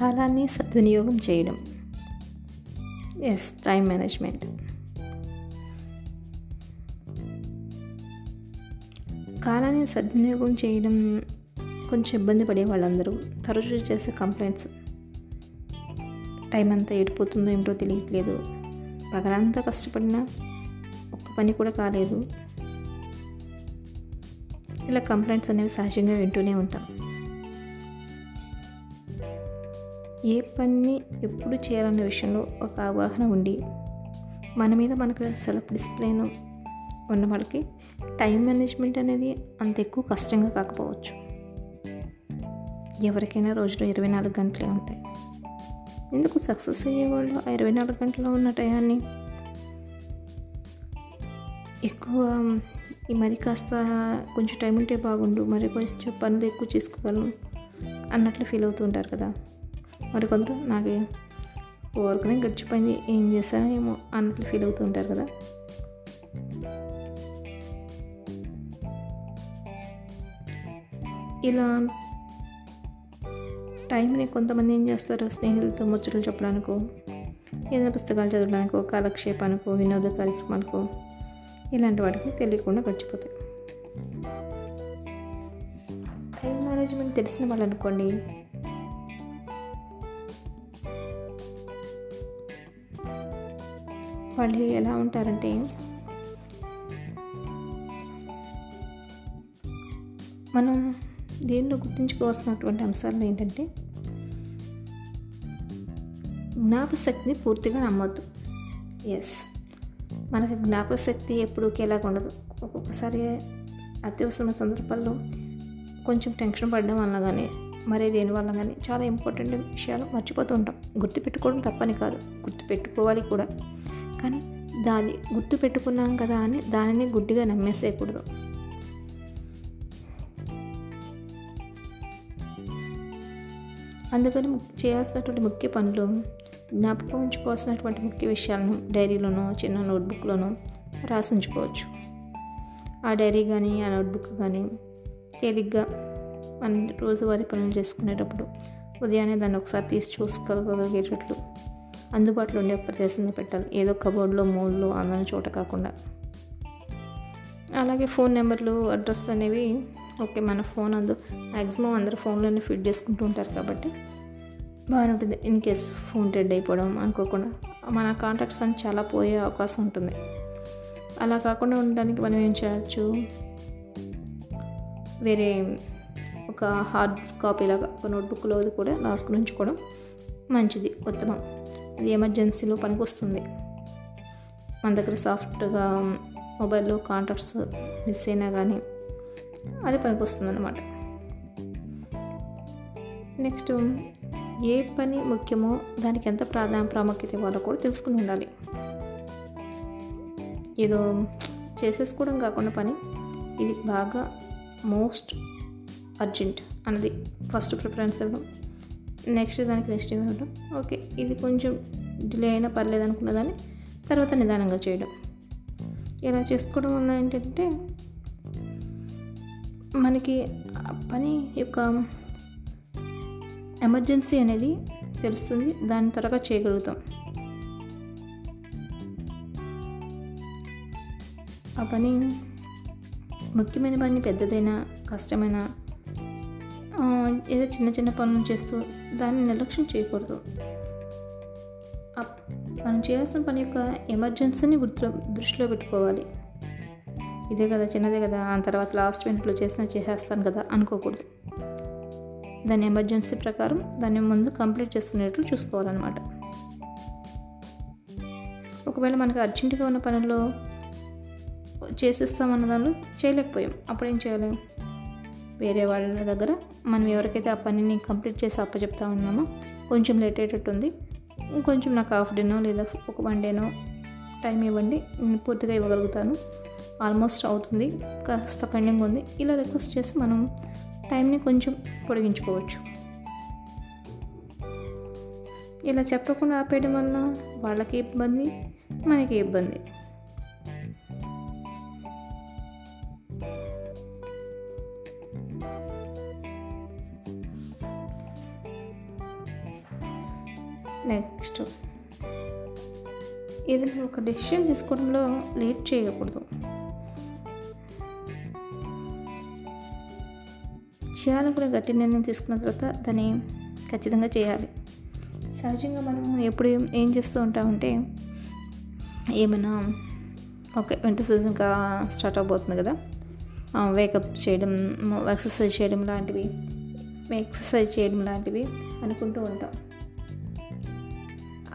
కాలాన్ని సద్వినియోగం చేయడం. ఎస్ టైం మేనేజ్మెంట్ కాలాన్ని సద్వినియోగం చేయడం కొంచెం ఇబ్బంది పడే వాళ్ళందరూ తరచూ చేసే కంప్లైంట్స్ టైం అంతా ఎడిపోతుందో ఏమిటో తెలియట్లేదు. పగలంతా కష్టపడినా ఒక్క పని కూడా కాలేదు. ఇలా కంప్లైంట్స్ అనేవి సహజంగా వింటూనే ఉంటాం. ఏ పని ఎప్పుడు చేయాలన్న విషయంలో ఒక అవగాహన ఉండి మన మీద మనకు సెల్ఫ్ డిసిప్లిన్ ఉన్న వాళ్ళకి టైం మేనేజ్మెంట్ అనేది అంత ఎక్కువ కష్టంగా కాకపోవచ్చు. ఎవరికైనా రోజులో ఇరవై నాలుగు గంటలే ఉంటాయి. ఎందుకు సక్సెస్ అయ్యేవాళ్ళు ఆ ఇరవై నాలుగు గంటల్లో ఉన్న టయాన్ని ఎక్కువ ఈ మరి కాస్త కొంచెం టైం ఉంటే బాగుండు మరి కొంచెం పనులు ఎక్కువ చేసుకోగలను అన్నట్లు ఫీల్ అవుతూ ఉంటారు కదా. మరి కొందరు నాకు ఊరకనే గడిచిపోయింది ఏం చేశానో ఏమో అన్నట్లు ఫీల్ అవుతూ ఉంటారు కదా. ఇలా టైంని కొంతమంది ఏం చేస్తారు స్నేహితులతో ముచ్చట్లు చెప్పడానికో ఏదైనా పుస్తకాలు చదవడానికో కాలక్షేపానికో వినోద కార్యక్రమానికో ఇలాంటి వాటికి తెలియకుండా గడిచిపోతాయి. టైం మేనేజ్మెంట్ తెలిసిన వాళ్ళు అనుకోండి వాళ్ళు ఎలా ఉంటారంటే మనం దీనిలో గుర్తుంచుకోవాల్సినటువంటి అంశాలు ఏంటంటే జ్ఞాపశక్తిని పూర్తిగా నమ్మద్దు. ఎస్ మనకి జ్ఞాపశక్తి ఎప్పుడు ఒకేలాగా ఉండదు. ఒక్కొక్కసారి అత్యవసరమైన సందర్భాల్లో కొంచెం టెన్షన్ పడడం వల్ల కానీ మరే దేని వల్ల కానీ చాలా ఇంపార్టెంట్ విషయాలు మర్చిపోతూ ఉంటాం. గుర్తుపెట్టుకోవడం తప్పని కాదు. గుర్తుపెట్టుకోవాలి కూడా. కానీ దాని గుర్తు పెట్టుకున్నాం కదా అని దానిని గుడ్డిగా నమ్మేసేయకూడదు. అందుకని చేయాల్సినటువంటి ముఖ్య పనులు జ్ఞాపకం ఉంచుకోవాల్సినటువంటి ముఖ్య విషయాలను డైరీలోనో చిన్న నోట్బుక్లోనో రాసి ఉంచుకోవచ్చు ఆ డైరీ కానీ ఆ నోట్బుక్ కానీ తేలిగ్గా మన రోజువారీ పనులు చేసుకునేటప్పుడు ఉదయాన్నే దాన్ని ఒకసారి తీసి చూసుకోగలిగేటట్లు అందుబాటులో ఉండే ప్రదేశంలో పెట్టాలి. ఏదో కబోర్డ్లో మూల్లో అందని చోట కాకుండా. అలాగే ఫోన్ నెంబర్లు అడ్రస్లు అనేవి ఓకే మన ఫోన్ అందు మ్యాక్సిమం అందరు ఫోన్లోనే ఫిట్ చేసుకుంటూ ఉంటారు కాబట్టి బాగానే ఉంటుంది. ఇన్ కేస్ ఫోన్ డెడ్ అయిపోవడం అనుకోకుండా. మన కాంటాక్ట్స్ అని చాలా పోయే అవకాశం ఉంటుంది. అలా కాకుండా ఉండడానికి మనం ఏం చేయొచ్చు? వేరే ఒక హార్డ్ కాపీ లాగా ఒక నోట్బుక్లో కూడా రాసుకుని ఉంచుకోవడం మంచిది ఉత్తమం. అది ఎమర్జెన్సీలో పనికొస్తుంది. మన దగ్గర సాఫ్ట్గా మొబైల్లో కాంటాక్ట్స్ మిస్ అయినా కానీ అది పనికొస్తుంది అనమాట నెక్స్ట్ ఏ పని ముఖ్యమో దానికి ఎంత ప్రాధాన్య ప్రాముఖ్యత ఇవ్వాలో కూడా తెలుసుకుని ఉండాలి. ఏదో చేసేసుకోవడం కాకుండా పని ఇది బాగా మోస్ట్ అర్జెంట్ అన్నది ఫస్ట్ ప్రిఫరెన్స్ ఇవ్వడం. నెక్స్ట్ దానికి రెస్ట్ ఇవ్వడం ఓకే ఇది కొంచెం డిలే అయినా పర్లేదు అనుకున్న దాన్ని తర్వాత నిదానంగా చేయడం. ఇలా చేసుకోవడం వల్ల ఏంటంటే మనకి పని యొక్క ఎమర్జెన్సీ అనేది తెలుస్తుంది. దాన్ని త్వరగా చేయగలుగుతాం. ఆ పని ముఖ్యమైన పని పెద్దదైనా కష్టమైనా ఏదో చిన్న చిన్న పనులు చేస్తూ దాన్ని నిర్లక్ష్యం చేయకూడదు. మనం చేయాల్సిన పని యొక్క ఎమర్జెన్సీని గుర్తులో దృష్టిలో పెట్టుకోవాలి. ఇదే కదా చిన్నదే కదా ఆ తర్వాత లాస్ట్ మినిట్లో చేసినా చేసేస్తాను కదా అనుకోకూడదు. దాని ఎమర్జెన్సీ ప్రకారం దాన్ని ముందు కంప్లీట్ చేసుకునేట్లు చూసుకోవాలన్నమాట. ఒకవేళ మనకు అర్జెంటుగా ఉన్న పనుల్లో చేసేస్తామన్న దానిలో చేయలేకపోయాం. అప్పుడు ఏం చేయాలి? వేరే వాళ్ళ దగ్గర మనం ఎవరికైతే ఆ పనిని కంప్లీట్ చేసి అప్పచెప్తా ఉన్నామో కొంచెం లేట్ అయ్యేటట్టుంది. కొంచెం ఇంకొంచెం నాకు హాఫ్ డేనో లేదా ఒక వన్ డేనో టైం ఇవ్వండి నేను పూర్తిగా ఇవ్వగలుగుతాను. ఆల్మోస్ట్ అవుతుంది కాస్త పెండింగ్ ఉంది. ఇలా రిక్వెస్ట్ చేసి మనం టైంని కొంచెం పొడిగించుకోవచ్చు. ఇలా చెప్పకుండా ఆపేయడం వల్ల వాళ్ళకి ఇబ్బంది మనకి ఇబ్బంది. నెక్స్ట్. ఏదైనా ఒక డెసిషన్ తీసుకోవడంలో లేట్ చేయకూడదు. చేయాలనుకునే కూడా గట్టి నిర్ణయం తీసుకున్న తర్వాత దాన్ని ఖచ్చితంగా చేయాలి. సహజంగా మనం ఎప్పుడు ఏం- చేస్తూ ఉంటామంటే ఏమైనా ఓకే వింటర్ సీజన్ ఇంకా స్టార్ట్ అవబోతుంది కదా వేకప్ చేయడం ఎక్సర్సైజ్ చేయడం లాంటివి ఎక్సర్సైజ్ చేయడం లాంటివి అనుకుంటూ ఉంటాం.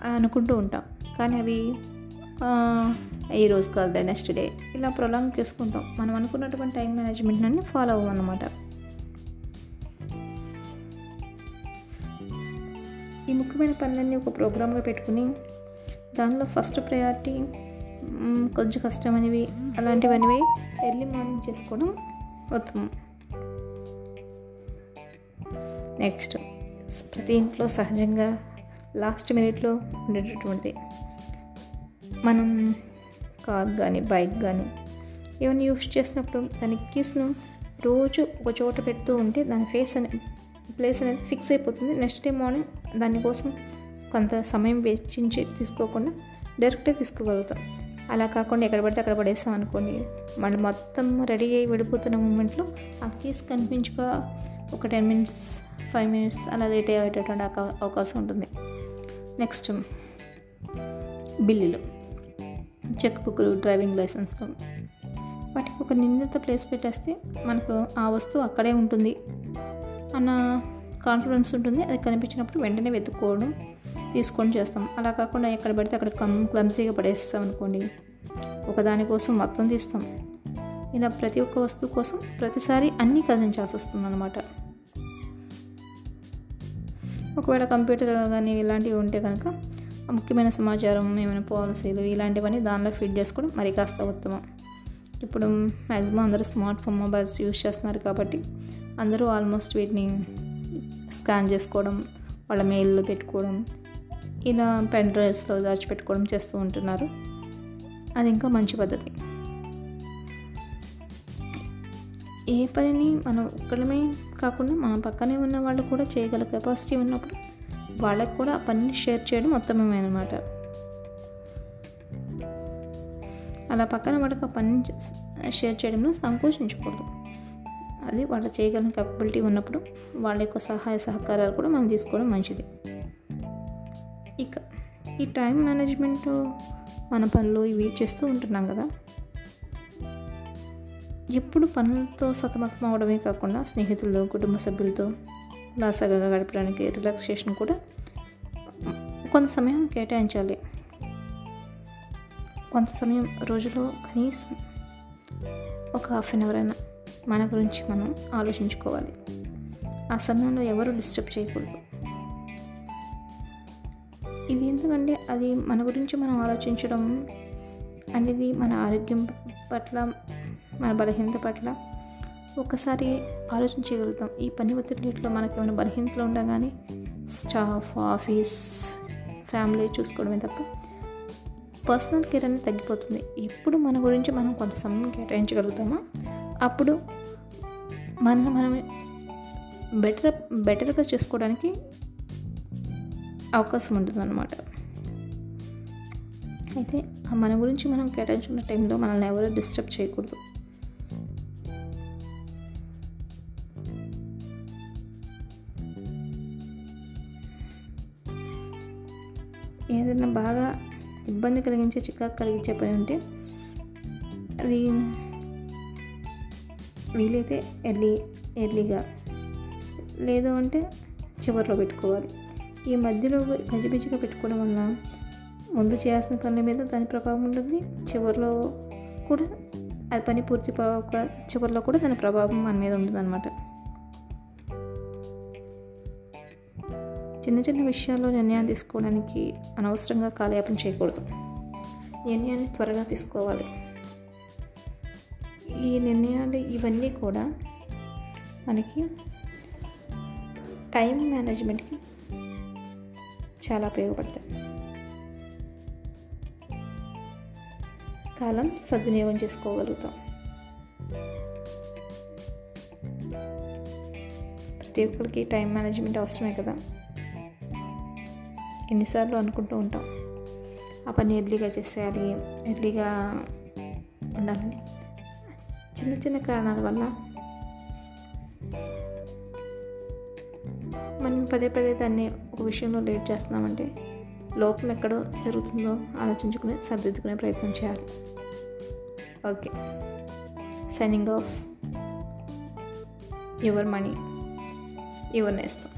అనుకుంటూ ఉంటాం. కానీ అవి ఈ రోజు కాదు నెక్స్ట్ డే ఇలా ప్రొలాంగ్ చేసుకుంటాం. మనం అనుకున్నటువంటి టైం మేనేజ్మెంట్ అన్ని ఫాలో అవ్వమన్నమాట ఈ ముఖ్యమైన పనులన్నీ ఒక ప్రోగ్రామ్గా పెట్టుకుని దానిలో ఫస్ట్ ప్రయారిటీ కొంచెం కష్టమైనవి అలాంటివన్నీ ఎర్లీ మార్నింగ్ చేసుకోవడం ఉత్తమం. నెక్స్ట్ ప్రతి ఇంట్లో సహజంగా లాస్ట్ మినిట్లో ఉండేటటువంటిది. మనం కార్ కానీ బైక్ కానీ ఏమైనా యూస్ చేసినప్పుడు దాని కీస్ను రోజు ఒక చోట పెడుతూ ఉంటే దాని ఫేస్ అనే ప్లేస్ అనేది ఫిక్స్ అయిపోతుంది. నెక్స్ట్ డే మార్నింగ్ దానికోసం కొంత సమయం వెచ్చించి తీసుకోకుండా డైరెక్ట్గా తీసుకోగలుగుతాం. అలా కాకుండా ఎక్కడ పడితే అక్కడ పడేస్తాం అనుకోండి. మళ్ళీ మొత్తం రెడీ అయ్యి వెళ్ళిపోతున్న మూమెంట్లో ఆ కీస్ కనిపించక ఒక టెన్ మినిట్స్ ఫైవ్ మినిట్స్ అలా లేట్ అయ్యేటటువంటి అవకాశం ఉంటుంది. నెక్స్ట్ బిల్లులు. చెక్ బుక్లు డ్రైవింగ్ లైసెన్స్లు వాటికి ఒక నిందిత ప్లేస్ పెట్టేస్తే మనకు ఆ వస్తువు అక్కడే ఉంటుంది అన్న కాన్ఫిడెన్స్ ఉంటుంది. అది కనిపించినప్పుడు వెంటనే వెతుక్కోవడం తీసుకొని చేస్తాం. అలా కాకుండా ఎక్కడ పడితే అక్కడ కమ్ క్లమ్సీగా పడేస్తాం అనుకోండి. ఒకదానికోసం మొత్తం తీస్తాం. ఇలా ప్రతి ఒక్క వస్తువు కోసం ప్రతిసారి అన్నీ కదిలించాల్సి వస్తుందనమాట ఒకవేళ కంప్యూటర్ కానీ ఇలాంటివి ఉంటే కనుక ముఖ్యమైన సమాచారం ఏమైనా పాలసీలు ఇలాంటివన్నీ దానిలో ఫిట్ చేసుకోవడం మరి కాస్త ఉత్తమం. ఇప్పుడు మ్యాక్సిమం అందరూ స్మార్ట్ ఫోన్ మొబైల్స్ యూజ్ చేస్తున్నారు కాబట్టి అందరూ ఆల్మోస్ట్ వీటిని స్కాన్ చేసుకోవడం వాళ్ళ మెయిల్లో పెట్టుకోవడం ఇలా పెన్ డ్రైవ్స్లో దాచిపెట్టుకోవడం చేస్తూ ఉంటున్నారు. అది ఇంకా మంచి పద్ధతి. ఏ పనిని మనం ఒక్కడమే కాకుండా మన పక్కనే ఉన్న వాళ్ళు కూడా చేయగల కెపాసిటీ ఉన్నప్పుడు వాళ్ళకి కూడా ఆ పనిని షేర్ చేయడం ఉత్తమమే అనమాట అలా పక్కన వాళ్ళకి ఆ పనిని చే- షేర్ చేయడంలో సంకోచించకూడదు. అది వాళ్ళు చేయగల కెపబిలిటీ ఉన్నప్పుడు వాళ్ళ యొక్క సహాయ సహకారాలు కూడా మనం తీసుకోవడం మంచిది. ఇక ఈ టైం మేనేజ్మెంట్ మన పనులు ఇవి చేస్తూ ఉంటున్నాం కదా. ఎప్పుడు పనులతో సతమతం అవడమే కాకుండా స్నేహితులతో కుటుంబ సభ్యులతో ఉల్లాసంగా గడపడానికి రిలాక్సేషన్ కూడా కొంత సమయం కేటాయించాలి. కొంత సమయం రోజులో కనీసం ఒక హాఫ్ అన్ అవర్ అయినా మన గురించి మనం ఆలోచించుకోవాలి. ఆ సమయంలో ఎవరు డిస్టర్బ్ చేయకూడదు. ఇది ఎందుకంటే అది మన గురించి మనం ఆలోచించడం అనేది మన ఆరోగ్యం పట్ల మన బలహీనత పట్ల ఒకసారి ఆలోచించగలుగుతాం. ఈ పని ఒత్తిడిలో మనకి ఏమైనా బలహీనతలు ఉండగానే స్టాఫ్ ఆఫీస్ ఫ్యామిలీ చూసుకోవడమే తప్ప పర్సనల్ కేర్ అనేది తగ్గిపోతుంది. ఎప్పుడు మన గురించి మనం కొంత సమయం కేటాయించగలుగుతామో? అప్పుడు మనం మనం బెటర్ బెటర్గా చేసుకోవడానికి అవకాశం ఉంటుందన్నమాట. అయితే మన గురించి మనం కేటాయించుకున్న టైంలో మనల్ని ఎవరు డిస్టర్బ్ చేయకూడదు. ఏదైనా బాగా ఇబ్బంది కలిగించే చికాకు కలిగించే పని ఉంటే అది వీలైతే ఎర్లీ ఎర్లీగా లేదు అంటే చివరిలో పెట్టుకోవాలి. ఈ మధ్యలో గజిబిజిగా పెట్టుకోవడం వల్ల ముందు చేయాల్సిన పనుల మీద దాని ప్రభావం ఉంటుంది. చివరిలో కూడా అది పని పూర్తి చివరిలో కూడా దాని ప్రభావం మన మీద ఉంటుంది అనమాట చిన్న చిన్న విషయాల్లో నిర్ణయాలు తీసుకోవడానికి అనవసరంగా కాలయాపన చేయకూడదు. నిర్ణయాన్ని త్వరగా తీసుకోవాలి. ఈ నిర్ణయాలు ఇవన్నీ కూడా మనకి టైం మేనేజ్మెంట్కి చాలా ఉపయోగపడతాయి. కాలం సద్వినియోగం చేసుకోగలుగుతాం. ప్రతి ఒక్కరికి టైం మేనేజ్మెంట్ అవసరమే కదా? ఎన్నిసార్లు అనుకుంటూ ఉంటాం. ఆ పని ఎర్లీగా చేసేయాలి ఎర్లీగా ఉండాలని. చిన్న చిన్న కారణాల వల్ల మనం పదే పదే దాన్ని ఒక విషయంలో లేట్ చేస్తున్నామంటే లోపం ఎక్కడో జరుగుతుందో ఆలోచించుకుని సర్దిద్దుకునే ప్రయత్నం చేయాలి. Okay. Signing off your money your నేస్తం